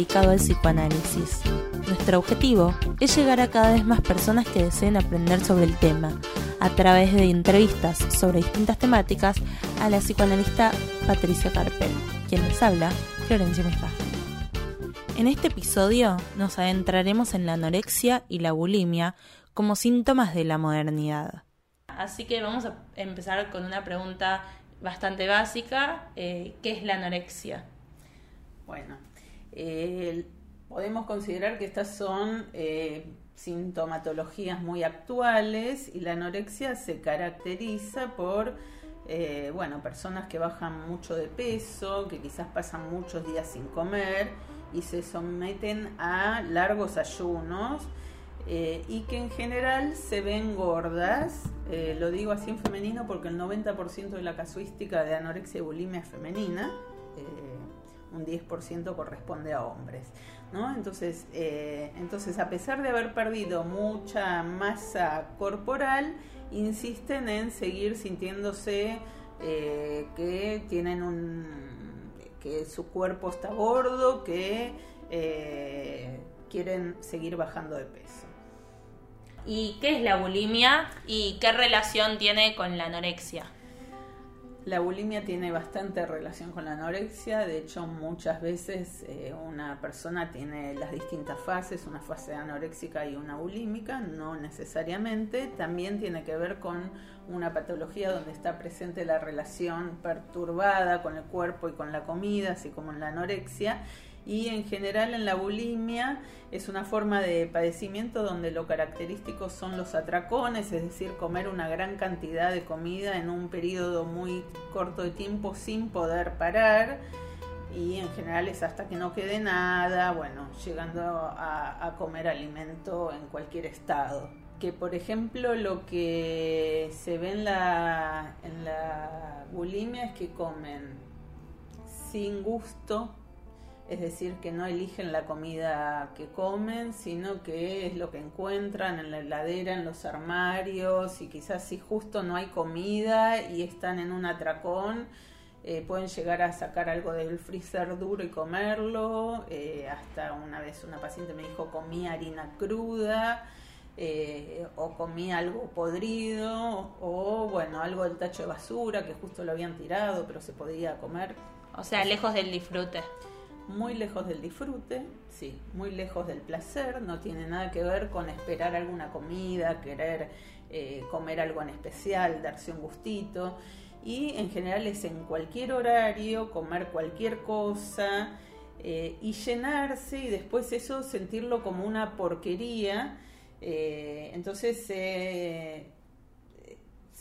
dedicado al psicoanálisis. Nuestro objetivo es llegar a cada vez más personas que deseen aprender sobre el tema, a través de entrevistas sobre distintas temáticas a la psicoanalista Patricia Carpel, quien les habla, Florencia Misraje. En este episodio nos adentraremos en la anorexia y la bulimia como síntomas de la modernidad. Así que vamos a empezar con una pregunta bastante básica. Eh, ¿Qué es la anorexia? Bueno, eh, podemos considerar que estas son eh, sintomatologías muy actuales y la anorexia se caracteriza por, bueno, personas que bajan mucho de peso, que quizás pasan muchos días sin comer y se someten a largos ayunos eh, y que en general se ven gordas, eh, lo digo así en femenino porque el 90% de la casuística de anorexia y bulimia es femenina, eh, un 10% corresponde a hombres. ¿no? Entonces, entonces, a pesar de haber perdido mucha masa corporal, insisten en seguir sintiéndose que tienen un que su cuerpo está gordo, que quieren seguir bajando de peso. ¿Y qué es la bulimia y qué relación tiene con la anorexia? La bulimia tiene bastante relación con la anorexia, de hecho muchas veces eh, una persona tiene las distintas fases, una fase anoréxica y una bulímica, no necesariamente, también tiene que ver con una patología donde está presente la relación perturbada con el cuerpo y con la comida, así como en la anorexia, y en general en la bulimia es una forma de padecimiento donde lo característico son los atracones, es decir, comer una gran cantidad de comida en un periodo muy corto de tiempo sin poder parar y en general es hasta que no quede nada, bueno, llegando a, comer alimento en cualquier estado. Que por ejemplo lo que se ve en la, en la bulimia es que comen sin gusto, es decir, que no eligen la comida que comen, sino que es lo que encuentran en la heladera, en los armarios, y quizás si justo no hay comida y están en un atracón, eh, pueden llegar a sacar algo del freezer duro y comerlo. Eh, hasta una vez una paciente me dijo comí harina cruda. Eh, o comí algo podrido o bueno algo del tacho de basura que justo lo habían tirado pero se podía comer o sea lejos del disfrute muy lejos del disfrute, sí, muy lejos del placer, no tiene nada que ver con esperar alguna comida, querer eh, comer algo en especial, darse un gustito. Y en general es en cualquier horario, comer cualquier cosa eh, y llenarse y después eso sentirlo como una porquería. Eh, entonces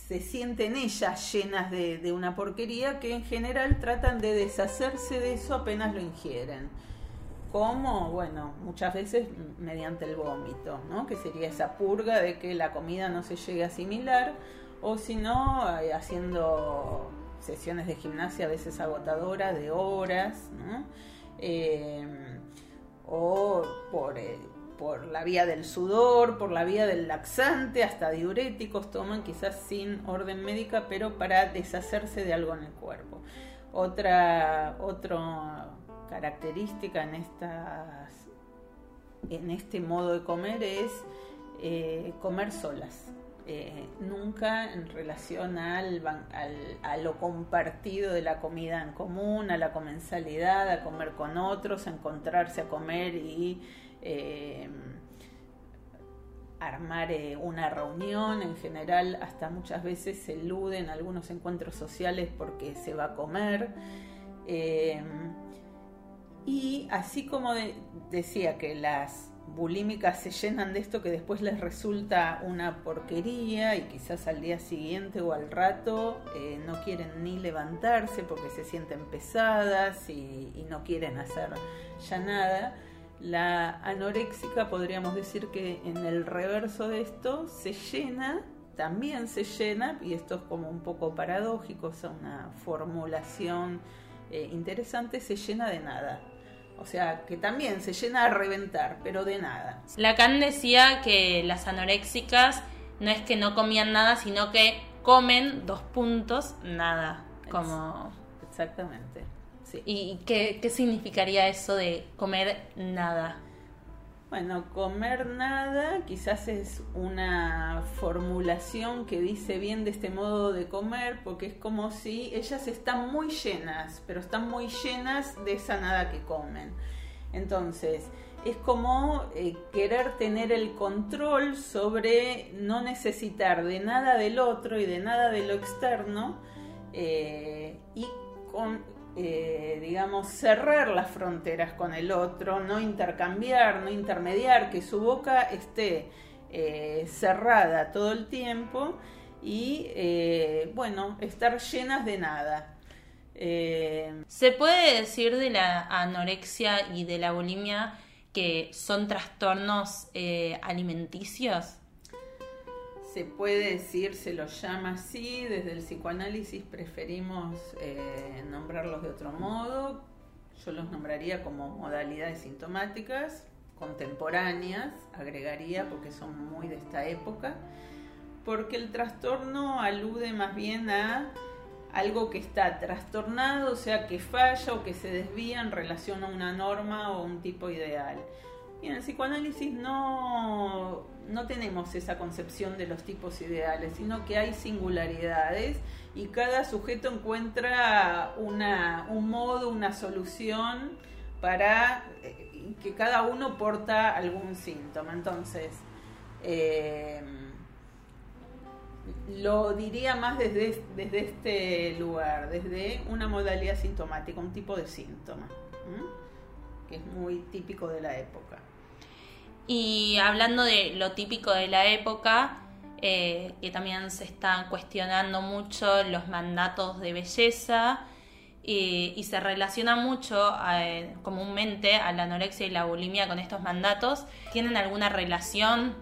se sienten ellas llenas de, una porquería que en general tratan de deshacerse de eso apenas lo ingieren. ¿Cómo? Bueno, muchas veces mediante el vómito, ¿no? Que sería esa purga de que la comida no se llegue a asimilar, o si no, eh, haciendo sesiones de gimnasia a veces agotadoras de horas, ¿no? Eh, o por eh, por la vía del sudor, por la vía del laxante, hasta diuréticos toman quizás sin orden médica, pero para deshacerse de algo en el cuerpo. Otra, otra característica en, en este modo de comer es eh, comer solas. Eh, nunca en relación al, a lo compartido de la comida en común, a la comensalidad, a comer con otros, a encontrarse a comer y eh, armar eh, una reunión, en general hasta muchas veces se eluden algunos encuentros sociales porque se va a comer. Eh, y así como decía que las bulímicas se llenan de esto que después les resulta una porquería y quizás al día siguiente o al rato no quieren ni levantarse porque se sienten pesadas y no quieren hacer ya nada. La anoréxica podríamos decir que en el reverso de esto se llena, también se llena, y esto es como un poco paradójico, es una formulación eh, interesante, se llena de nada. O sea, que también se llena a reventar, pero de nada. Lacan decía que las anoréxicas no es que no comían nada, sino que comen dos puntos, nada. Como... Exactamente. ¿Y qué, qué significaría eso de comer nada? Bueno, comer nada quizás es una formulación que dice bien de este modo de comer, porque es como si ellas están muy llenas, pero están muy llenas de esa nada que comen. Entonces, es como eh, querer tener el control sobre no necesitar de nada del otro y de nada de lo externo eh, y con eh, digamos, cerrar las fronteras con el otro, no intercambiar, no intermediar, que su boca esté eh, cerrada todo el tiempo y, eh, bueno, estar llenas de nada. ¿Se puede decir de la anorexia y de la bulimia que son trastornos alimenticios? Se puede decir, se los llama así, desde el psicoanálisis preferimos eh, nombrarlos de otro modo, yo los nombraría como modalidades sintomáticas, contemporáneas, agregaría porque son muy de esta época, porque el trastorno alude más bien a algo que está trastornado, o sea, que falla o que se desvía en relación a una norma o un tipo ideal. Y en el psicoanálisis no, no tenemos esa concepción de los tipos ideales, sino que hay singularidades y cada sujeto encuentra una, un modo, una solución para eh, que cada uno porta algún síntoma. Entonces, eh, lo diría más desde, desde este lugar, desde una modalidad sintomática, un tipo de síntoma, que es muy típico de la época. Y hablando de lo típico de la época, eh, que también se están cuestionando mucho los mandatos de belleza y se relaciona mucho eh, comúnmente a la anorexia y la bulimia con estos mandatos. ¿Tienen alguna relación?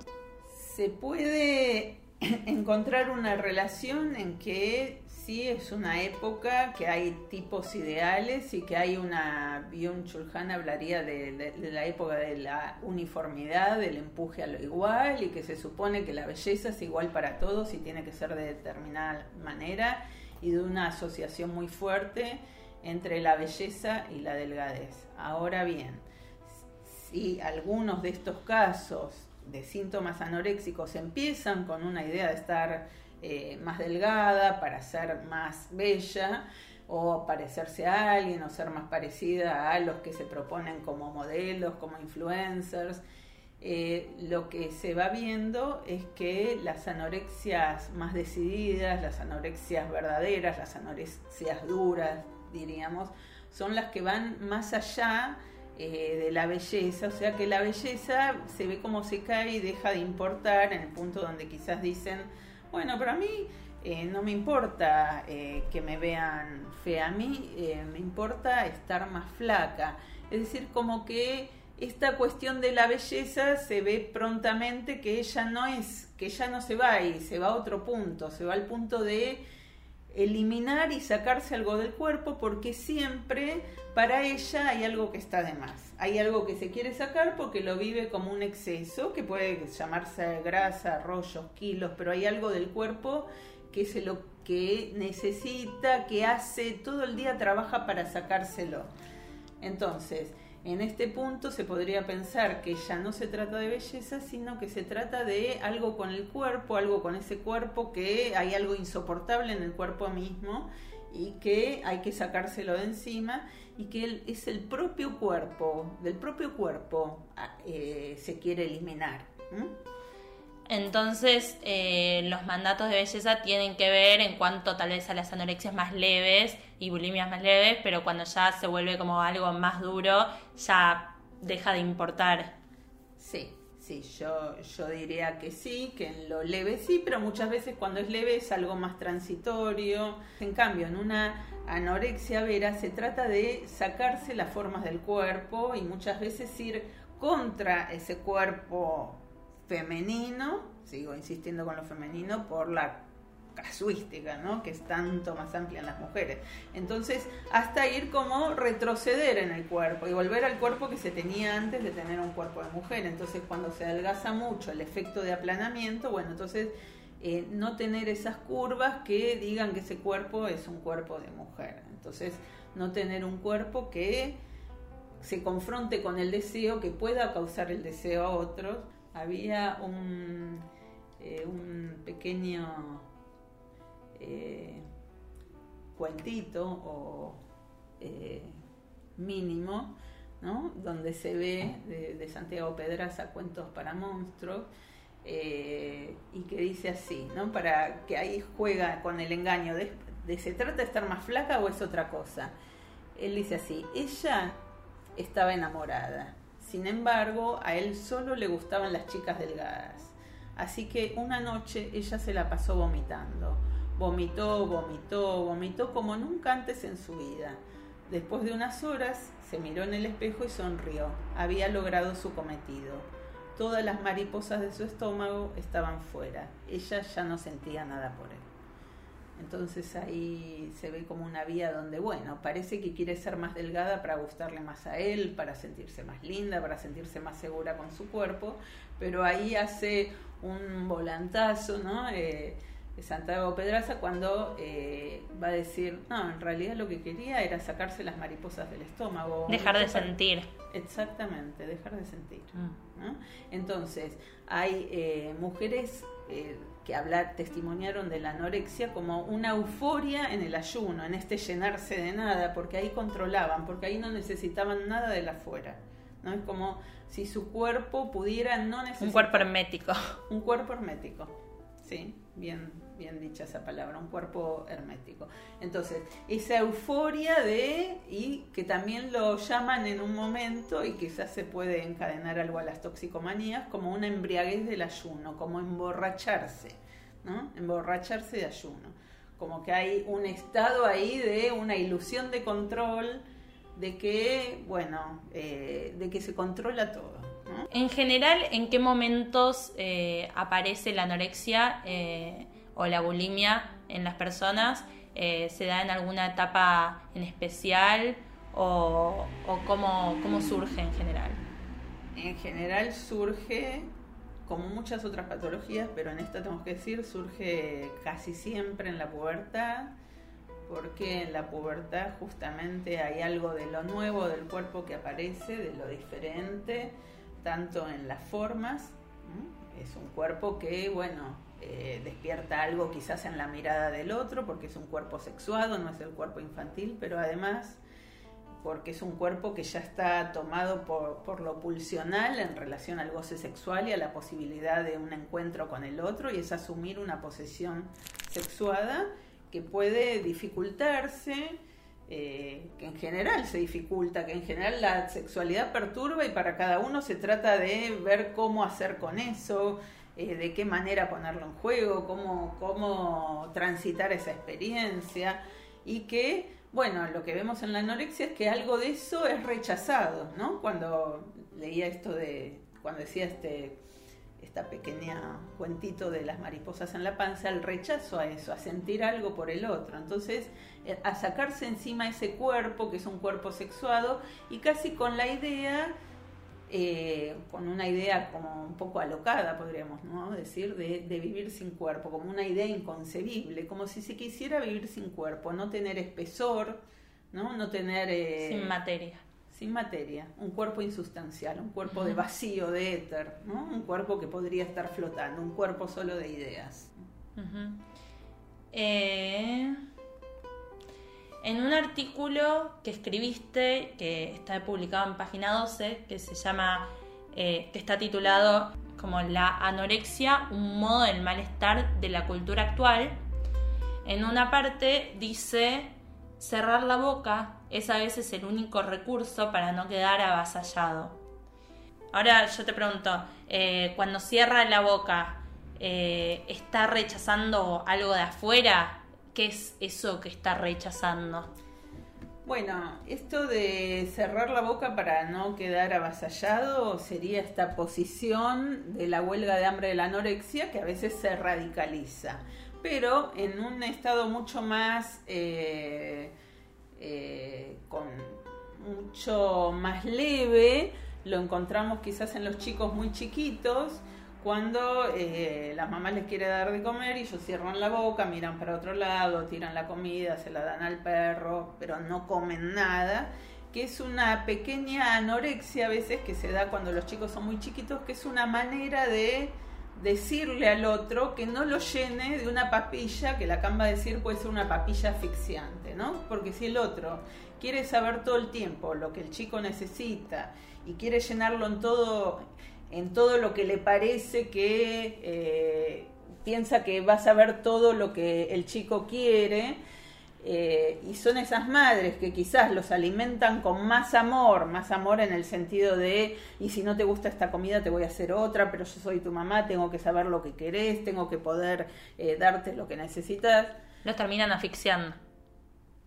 Se puede encontrar una relación en que sí es una época que hay tipos ideales y que hay una, Byung Chul Han hablaría de, la época de la uniformidad, del empuje a lo igual y que se supone que la belleza es igual para todos y tiene que ser de determinada manera y de una asociación muy fuerte entre la belleza y la delgadez. Ahora bien, si algunos de estos casos de síntomas anoréxicos empiezan con una idea de estar eh, más delgada, para ser más bella o parecerse a alguien o ser más parecida a los que se proponen como modelos, como influencers. Eh, lo que se va viendo es que las anorexias más decididas, las anorexias verdaderas, las anorexias duras, diríamos, son las que van más allá eh, de la belleza, o sea que la belleza se ve como se cae y deja de importar en el punto donde quizás dicen, bueno, pero a mí eh, no me importa eh, que me vean fea, a mí eh, me importa estar más flaca. Es decir, como que esta cuestión de la belleza se ve prontamente que ella no es, que ya no se va ahí, se va a otro punto, se va al punto de eliminar y sacarse algo del cuerpo porque siempre para ella hay algo que está de más. Hay algo que se quiere sacar porque lo vive como un exceso, que puede llamarse grasa, rollos, kilos, pero hay algo del cuerpo que es lo que necesita, que hace, todo el día trabaja para sacárselo. Entonces, en este punto se podría pensar que ya no se trata de belleza, sino que se trata de algo con el cuerpo, algo con ese cuerpo, que hay algo insoportable en el cuerpo mismo y que hay que sacárselo de encima y que es el propio cuerpo, del propio cuerpo ah, eh, se quiere eliminar. Entonces, eh, los mandatos de belleza tienen que ver en cuanto tal vez a las anorexias más leves y bulimias más leves, pero cuando ya se vuelve como algo más duro, ya deja de importar. Sí, sí, yo, yo diría que sí, que en lo leve sí, pero muchas veces cuando es leve es algo más transitorio. En cambio, en una anorexia vera se trata de sacarse las formas del cuerpo y muchas veces ir contra ese cuerpo femenino, sigo insistiendo con lo femenino, por la casuística, ¿no? que es tanto más amplia en las mujeres. Entonces, hasta ir como retroceder en el cuerpo y volver al cuerpo que se tenía antes de tener un cuerpo de mujer. Entonces, cuando se adelgaza mucho el efecto de aplanamiento, bueno, entonces eh, no tener esas curvas que digan que ese cuerpo es un cuerpo de mujer. Entonces, no tener un cuerpo que se confronte con el deseo, que pueda causar el deseo a otros. Había un, eh, un pequeño eh, cuentito o eh, mínimo, ¿no? donde se ve de, Santiago Pedraza Cuentos para Monstruos, eh, y que dice así, ¿no? para que ahí juega con el engaño de, de se trata de estar más flaca o es otra cosa. Él dice así, ella estaba enamorada, sin embargo a él solo le gustaban las chicas delgadas, así que una noche ella se la pasó vomitando Vomitó, vomitó, vomitó como nunca antes en su vida. Después de unas horas se miró en el espejo y sonrió. Había logrado su cometido. Todas las mariposas de su estómago estaban fuera. Ella ya no sentía nada por él. Entonces ahí se ve como una vía donde, bueno, parece que quiere ser más delgada para gustarle más a él, para sentirse más linda, para sentirse más segura con su cuerpo, pero ahí hace un volantazo, ¿no? Eh, Santiago Pedraza cuando eh, va a decir, no, en realidad lo que quería era sacarse las mariposas del estómago. Dejar de sentir. Exactamente, dejar de sentir. Mm. Entonces, hay eh, mujeres eh, que hablar, testimoniaron de la anorexia como una euforia en el ayuno, en este llenarse de nada, porque ahí controlaban, porque ahí no necesitaban nada de la afuera. ¿no? Es como si su cuerpo pudiera no necesitar... Un cuerpo hermético. Un cuerpo hermético, sí, bien bien dicha esa palabra, un cuerpo hermético. Entonces, esa euforia de, y que también lo llaman en un momento, y quizás se puede encadenar algo a las toxicomanías, como una embriaguez del ayuno, como emborracharse, ¿no? Emborracharse de ayuno. Como que hay un estado ahí de una ilusión de control, de que, bueno, eh, de que se controla todo. En general, ¿en qué momentos eh, aparece la anorexia? Eh, o la bulimia en las personas eh, se da en alguna etapa en especial o, o cómo, cómo surge en general? En general surge como muchas otras patologías, pero en esta tenemos que decir, surge casi siempre en la pubertad, porque en la pubertad justamente hay algo de lo nuevo del cuerpo que aparece, de lo diferente, tanto en las formas, es un cuerpo que, bueno, eh, despierta algo quizás en la mirada del otro, porque es un cuerpo sexuado, no es el cuerpo infantil, pero además porque es un cuerpo que ya está tomado por, por, lo pulsional en relación al goce sexual y a la posibilidad de un encuentro con el otro, y es asumir una posesión sexuada que puede dificultarse, eh, que en general se dificulta, que en general la sexualidad perturba y para cada uno se trata de ver cómo hacer con eso, eh, de qué manera ponerlo en juego, cómo, cómo transitar esa experiencia y que, bueno, lo que vemos en la anorexia es que algo de eso es rechazado, ¿no? Cuando leía esto de, cuando decía este, esta pequeña cuentito de las mariposas en la panza, el rechazo a eso, a sentir algo por el otro. Entonces, eh, a sacarse encima ese cuerpo, que es un cuerpo sexuado, y casi con la idea eh, con una idea como un poco alocada, podríamos ¿no? decir, de, vivir sin cuerpo, como una idea inconcebible, como si se quisiera vivir sin cuerpo, no tener espesor, no, no tener... Eh, sin materia. Sin materia, un cuerpo insustancial, un cuerpo de vacío, de éter, ¿no? un cuerpo que podría estar flotando, un cuerpo solo de ideas. eh... En un artículo que escribiste, que está publicado en página 12, que se llama, eh, que está titulado como La anorexia, un modo del malestar de la cultura actual, en una parte dice, cerrar la boca es a veces el único recurso para no quedar avasallado. Ahora yo te pregunto, eh, cuando cierra la boca, eh, ¿está rechazando algo de afuera? ¿Qué es eso que está rechazando? Bueno, esto de cerrar la boca para no quedar avasallado sería esta posición de la huelga de hambre de la anorexia que a veces se radicaliza, pero en un estado mucho más eh, eh, con mucho más leve, lo encontramos quizás en los chicos muy chiquitos cuando eh, la mamá les quiere dar de comer y ellos cierran la boca, miran para otro lado, tiran la comida, se la dan al perro, pero no comen nada, que es una pequeña anorexia a veces que se da cuando los chicos son muy chiquitos, que es una manera de decirle al otro que no lo llene de una papilla, que la camba decir puede ser una papilla asfixiante, ¿no? Porque si el otro quiere saber todo el tiempo lo que el chico necesita y quiere llenarlo en todo, en todo lo que le parece que eh, piensa que va a saber todo lo que el chico quiere, eh, y son esas madres que quizás los alimentan con más amor, más amor en el sentido de, y si no te gusta esta comida te voy a hacer otra, pero yo soy tu mamá, tengo que saber lo que querés, tengo que poder eh, darte lo que necesitas. Los terminan asfixiando.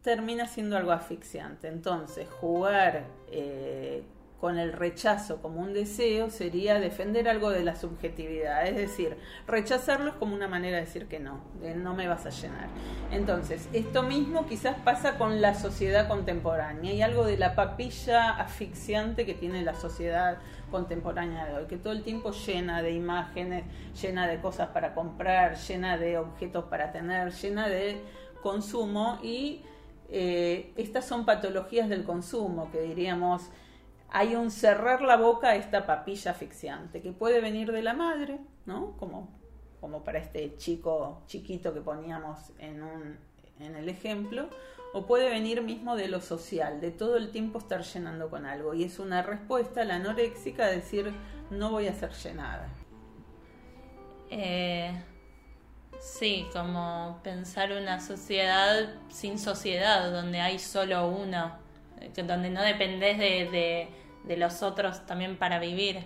Termina siendo algo asfixiante. Entonces, jugar eh, con el rechazo como un deseo sería defender algo de la subjetividad, es decir, rechazarlo es como una manera de decir que no, de no me vas a llenar. Entonces, esto mismo quizás pasa con la sociedad contemporánea, hay algo de la papilla asfixiante que tiene la sociedad contemporánea de hoy, que todo el tiempo llena de imágenes, llena de cosas para comprar, llena de objetos para tener, llena de consumo y eh, estas son patologías del consumo que diríamos hay un cerrar la boca a esta papilla asfixiante que puede venir de la madre, ¿no? Como, como para este chico chiquito que poníamos en, un, en el ejemplo, o puede venir mismo de lo social, de todo el tiempo estar llenando con algo. Y es una respuesta a la anoréxica a decir, no voy a ser llenada. Eh, sí, como pensar una sociedad sin sociedad, donde hay solo uno, donde no dependés de los otros también para vivir.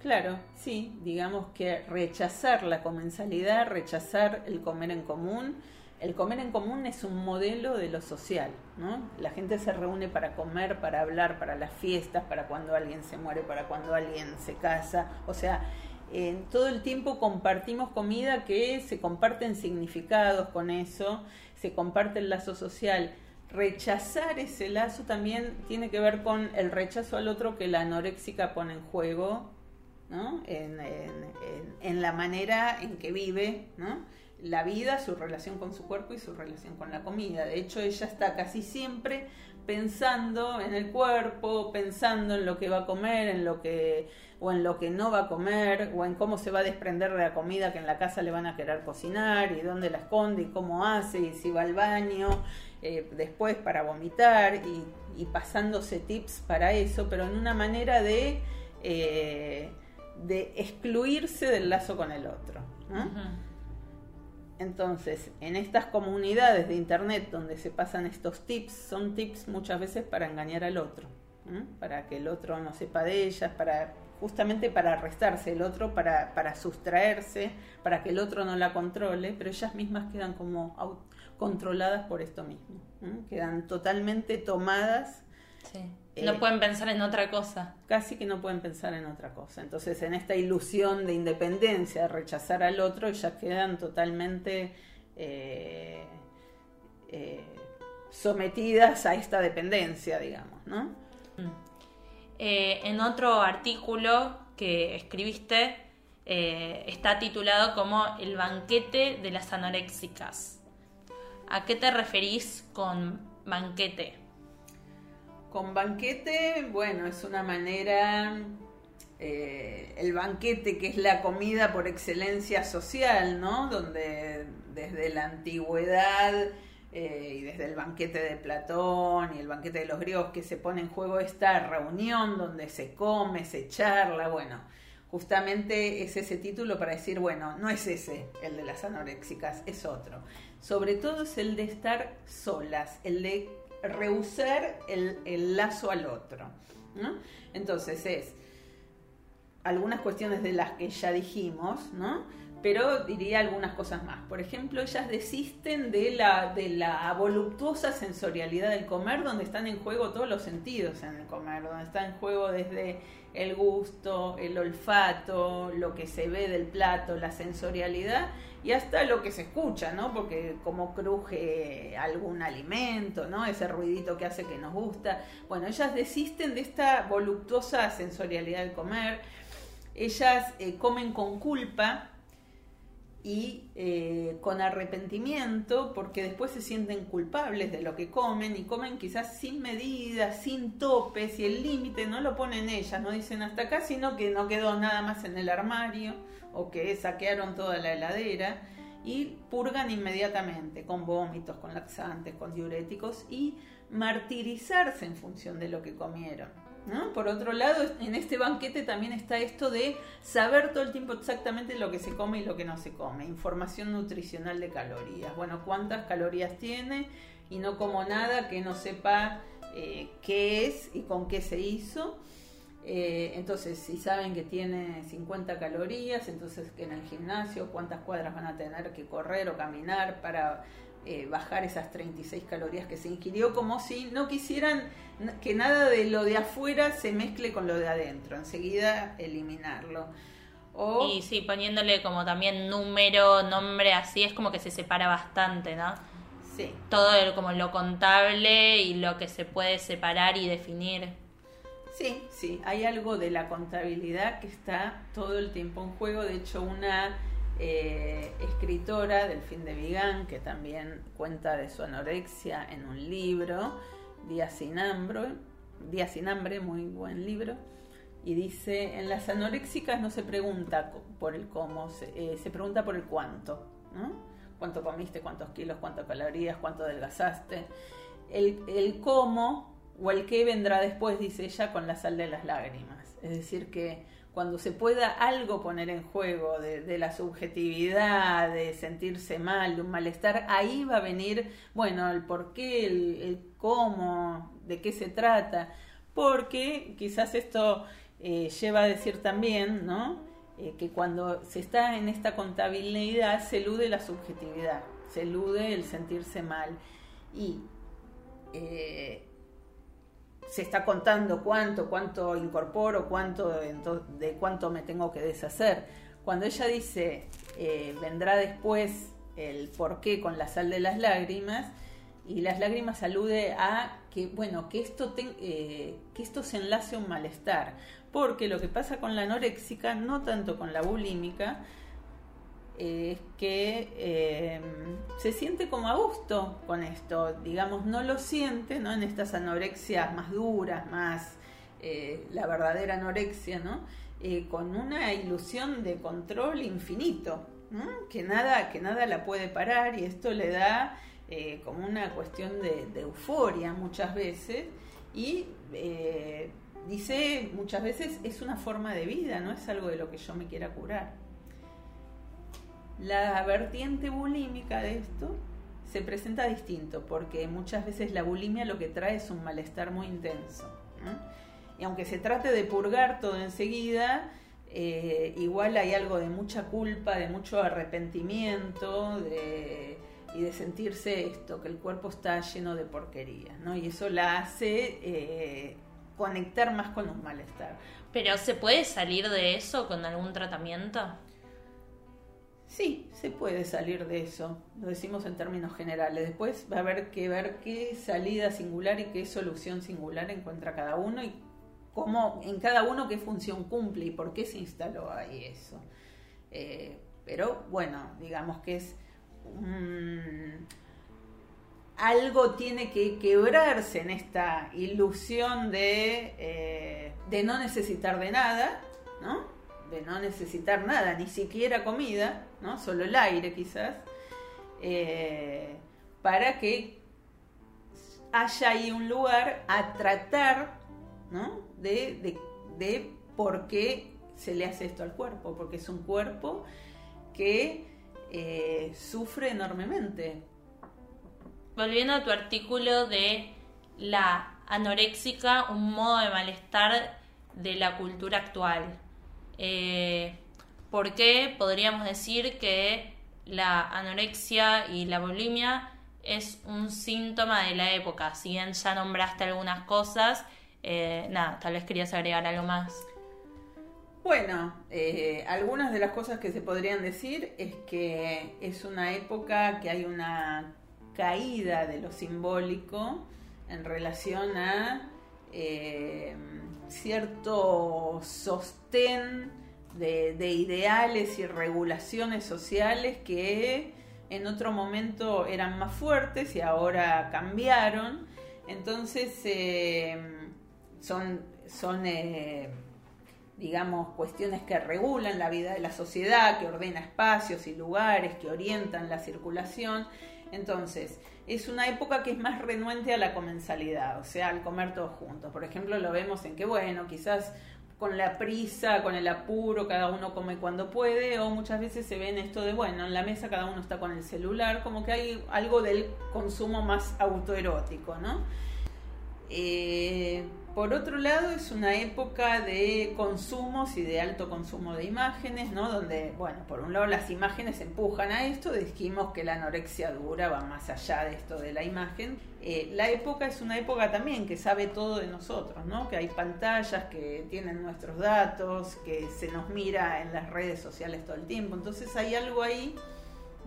Claro, sí, digamos que rechazar la comensalidad, rechazar el comer en común. El comer en común es un modelo de lo social, ¿no? La gente se reúne para comer, para hablar, para las fiestas, para cuando alguien se muere, para cuando alguien se casa. O sea, todo el tiempo compartimos comida que se comparten significados con eso, se comparte el lazo social rechazar ese lazo también tiene que ver con el rechazo al otro que la anoréxica pone en juego, ¿no? En, la manera en que vive, ¿no? La vida, su relación con su cuerpo y su relación con la comida. De hecho, ella está casi siempre pensando en el cuerpo, pensando en lo que va a comer, en lo que o en lo que no va a comer, o en cómo se va a desprender de la comida que en la casa le van a querer cocinar, y dónde la esconde, y cómo hace, y si va al baño, eh, después para vomitar y, pasándose tips para eso, pero en una manera de, eh, de excluirse del lazo con el otro. Entonces, en estas comunidades de Internet donde se pasan estos tips, son tips muchas veces para engañar al otro, para que el otro no sepa de ellas, para justamente para restarse el otro, para, para sustraerse, para que el otro no la controle, pero ellas mismas quedan como controladas por esto mismo. Quedan totalmente tomadas. No eh, pueden pensar en otra cosa. Casi que no pueden pensar en otra cosa. Entonces, en esta ilusión de independencia, de rechazar al otro, ellas quedan totalmente eh, eh, sometidas a esta dependencia, digamos, ¿no? Mm. en otro artículo que escribiste, está titulado como El banquete de las anoréxicas. ¿A qué te referís con banquete? Con banquete, bueno, es una manera, eh, el banquete que es la comida por excelencia social, ¿no? Donde desde la antigüedad eh, y desde el banquete de Platón y el banquete de los griegos que se pone en juego esta reunión donde se come, se charla, bueno, justamente es ese título para decir, bueno, no es ese el de las anoréxicas, es otro sobre todo es el de estar solas, el de rehusar el, lazo al otro. Entonces es algunas cuestiones de las que ya dijimos, ¿no? Pero diría algunas cosas más. Por ejemplo, ellas desisten de la, de la voluptuosa sensorialidad del comer, donde están en juego todos los sentidos en el comer, donde está en juego desde el gusto, el olfato, lo que se ve del plato, la sensorialidad y hasta lo que se escucha, ¿no? Porque como cruje algún alimento, ¿no? Ese ruidito que hace que nos gusta. Bueno, ellas desisten de esta voluptuosa sensorialidad del comer ellas eh, comen con culpa y eh, con arrepentimiento porque después se sienten culpables de lo que comen y comen quizás sin medidas, sin topes y el límite no lo ponen ellas, no dicen hasta acá, sino que no quedó nada más en el armario o que saquearon toda la heladera y purgan inmediatamente con vómitos, con laxantes, con diuréticos y martirizarse en función de lo que comieron. Por otro lado, en este banquete también está esto de saber todo el tiempo exactamente lo que se come y lo que no se come. Información nutricional de calorías. Bueno, cuántas calorías tiene y no como nada que no sepa eh, qué es y con qué se hizo. Eh, entonces, si saben que tiene 50 calorías, entonces que en el gimnasio cuántas cuadras van a tener que correr o caminar para eh, bajar esas 36 calorías que se ingirió, como si no quisieran que nada de lo de afuera se mezcle con lo de adentro, enseguida eliminarlo. O, y sí, poniéndole como también número, nombre, así es como que se separa bastante, ¿no? Sí. Todo como lo contable y lo que se puede separar y definir. Sí, sí, hay algo de la contabilidad que está todo el tiempo en juego. De hecho, una eh, escritora del fin de Vigan, que también cuenta de su anorexia en un libro, Día sin hambre, Día sin hambre, muy buen libro, y dice, en las anoréxicas no se pregunta por el cómo, se, eh, pregunta por el cuánto, ¿Cuánto comiste, cuántos kilos, cuántas calorías, cuánto adelgazaste? El, el cómo o el qué vendrá después, dice ella, con la sal de las lágrimas. Es decir, que cuando se pueda algo poner en juego de, la subjetividad, de sentirse mal, de un malestar, ahí va a venir, bueno, el por qué, el, cómo, de qué se trata, porque quizás esto eh, lleva a decir también, ¿no? Eh, que cuando se está en esta contabilidad se elude la subjetividad, se elude el sentirse mal. Y eh, se está contando cuánto, cuánto incorporo, cuánto de cuánto me tengo que deshacer. Cuando ella dice eh, vendrá después el por qué con la sal de las lágrimas, y las lágrimas alude a que, bueno, que esto, eh, que esto se enlace a un malestar, porque lo que pasa con la anoréxica, no tanto con la bulímica, es que em, se siente como a gusto con esto, digamos, no lo siente, ¿no? En estas anorexias más duras, más eh, la verdadera anorexia, ¿no? Eh, con una ilusión de control infinito, que, nada, que nada la puede parar y esto le da eh, como una cuestión de, de, euforia muchas veces y dice muchas veces es una forma de vida, no es algo de lo que yo me quiera curar. La vertiente bulímica de esto se presenta distinto, porque muchas veces la bulimia lo que trae es un malestar muy intenso. Y aunque se trate de purgar todo enseguida, eh, igual hay algo de mucha culpa, de mucho arrepentimiento y de sentirse esto, que el cuerpo está lleno de porquería, ¿no? Y eso la hace eh, conectar más con un malestar. Pero ¿se puede salir de eso con algún tratamiento? Sí, se puede salir de eso, lo decimos en términos generales. Después va a haber que ver qué salida singular y qué solución singular encuentra cada uno y cómo en cada uno qué función cumple y por qué se instaló ahí eso. Eh, pero bueno, digamos que es algo tiene que quebrarse en esta ilusión de, eh, de no necesitar de nada, ¿no? De no necesitar nada, ni siquiera comida, ¿no? solo el aire quizás, eh, para que haya ahí un lugar a tratar ¿no? de, de, por qué se le hace esto al cuerpo, porque es un cuerpo que eh, sufre enormemente. Volviendo a tu artículo de la anoréxica, un modo de malestar de la cultura actual. Eh, ¿Por qué podríamos decir que la anorexia y la bulimia es un síntoma de la época? Si bien ya nombraste algunas cosas, eh, nada, tal vez querías agregar algo más. Bueno, eh, algunas de las cosas que se podrían decir es que es una época que hay una caída de lo simbólico en relación a cierto sostén de, ideales y regulaciones sociales que en otro momento eran más fuertes y ahora cambiaron. Entonces eh, son, son eh, digamos, cuestiones que regulan la vida de la sociedad, que ordena espacios y lugares, que orientan la circulación. Entonces, es una época que es más renuente a la comensalidad, o sea, al comer todos juntos. Por ejemplo, lo vemos en que, bueno, quizás con la prisa, con el apuro, cada uno come cuando puede, o muchas veces se ve en esto de, bueno, en la mesa cada uno está con el celular, como que hay algo del consumo más autoerótico, ¿no? Eh, por otro lado, es una época de consumos y de alto consumo de imágenes, ¿no? Donde, bueno, por un lado las imágenes empujan a esto, dijimos que la anorexia dura va más allá de esto de la imagen. Eh, la época es una época también que sabe todo de nosotros, ¿no? Que hay pantallas que tienen nuestros datos, que se nos mira en las redes sociales todo el tiempo. Entonces hay algo ahí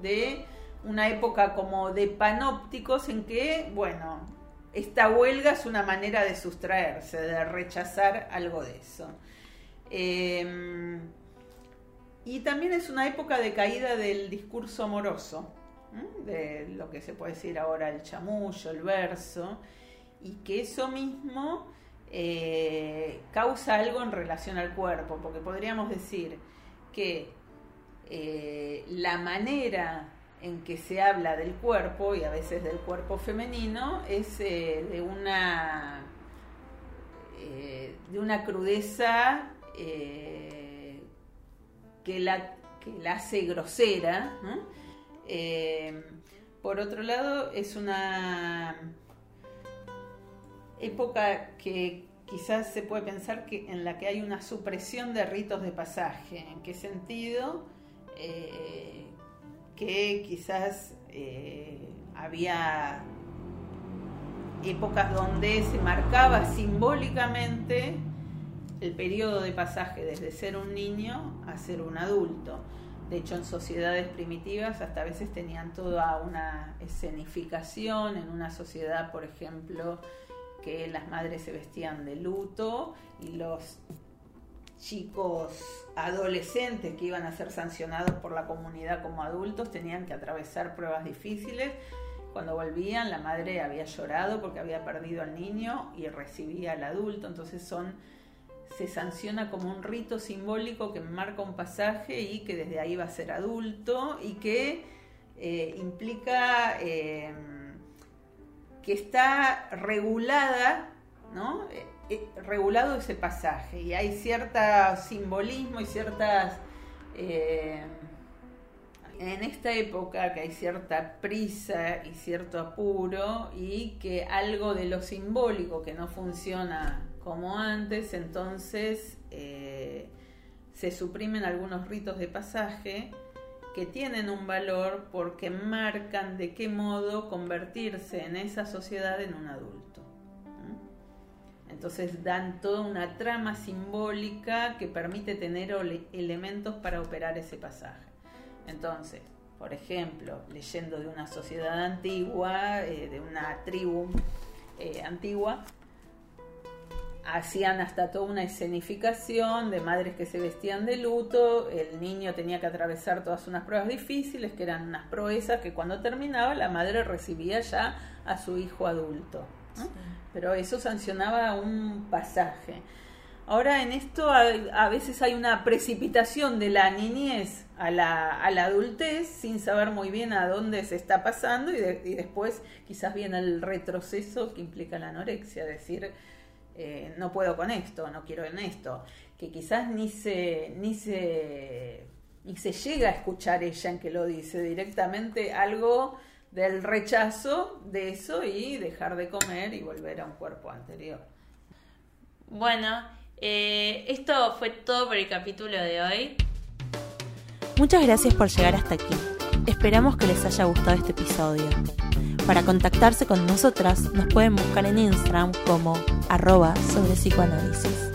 de una época como de panópticos en que, bueno, esta huelga es una manera de sustraerse, de rechazar algo de eso. Em, y también es una época de caída del discurso amoroso, de lo que se puede decir ahora el chamullo, el verso, y que eso mismo eh, causa algo en relación al cuerpo, porque podríamos decir que eh, la manera en que se habla del cuerpo y a veces del cuerpo femenino es eh, de una eh, de una crudeza eh, que, la, que la hace grosera por otro lado es una época que quizás se puede pensar que en la que hay una supresión de ritos de pasaje. En qué sentido que quizás eh, había épocas donde se marcaba simbólicamente el periodo de pasaje desde ser un niño a ser un adulto. De hecho, en sociedades primitivas hasta a veces tenían toda una escenificación, en una sociedad, por ejemplo, que las madres se vestían de luto y los chicos adolescentes que iban a ser sancionados por la comunidad como adultos tenían que atravesar pruebas difíciles. Cuando volvían, la madre había llorado porque había perdido al niño y recibía al adulto. Entonces son se sanciona como un rito simbólico que marca un pasaje y que desde ahí va a ser adulto y que eh, implica eh, que está regulada, ¿no? Eh, regulado ese pasaje y hay cierto simbolismo y ciertas... Eh, en esta época que hay cierta prisa y cierto apuro y que algo de lo simbólico que no funciona como antes, entonces eh, se suprimen algunos ritos de pasaje que tienen un valor porque marcan de qué modo convertirse en esa sociedad en un adulto. Entonces dan toda una trama simbólica que permite tener elementos para operar ese pasaje. Entonces, por ejemplo, leyendo de una sociedad antigua, eh, de una tribu eh, antigua, hacían hasta toda una escenificación de madres que se vestían de luto, el niño tenía que atravesar todas unas pruebas difíciles, que eran unas proezas que cuando terminaba la madre recibía ya a su hijo adulto pero eso sancionaba un pasaje. Ahora en esto a, veces hay una precipitación de la niñez a la, a la, adultez sin saber muy bien a dónde se está pasando y, después quizás viene el retroceso que implica la anorexia, decir, eh, no puedo con esto, no quiero en esto, que quizás ni se, ni se, ni se llega a escuchar ella en que lo dice directamente algo del rechazo de eso y dejar de comer y volver a un cuerpo anterior. Bueno, eh, esto fue todo por el capítulo de hoy. Muchas gracias por llegar hasta aquí. Esperamos que les haya gustado este episodio. Para contactarse con nosotras nos pueden buscar en Instagram como arroba sobre psicoanálisis.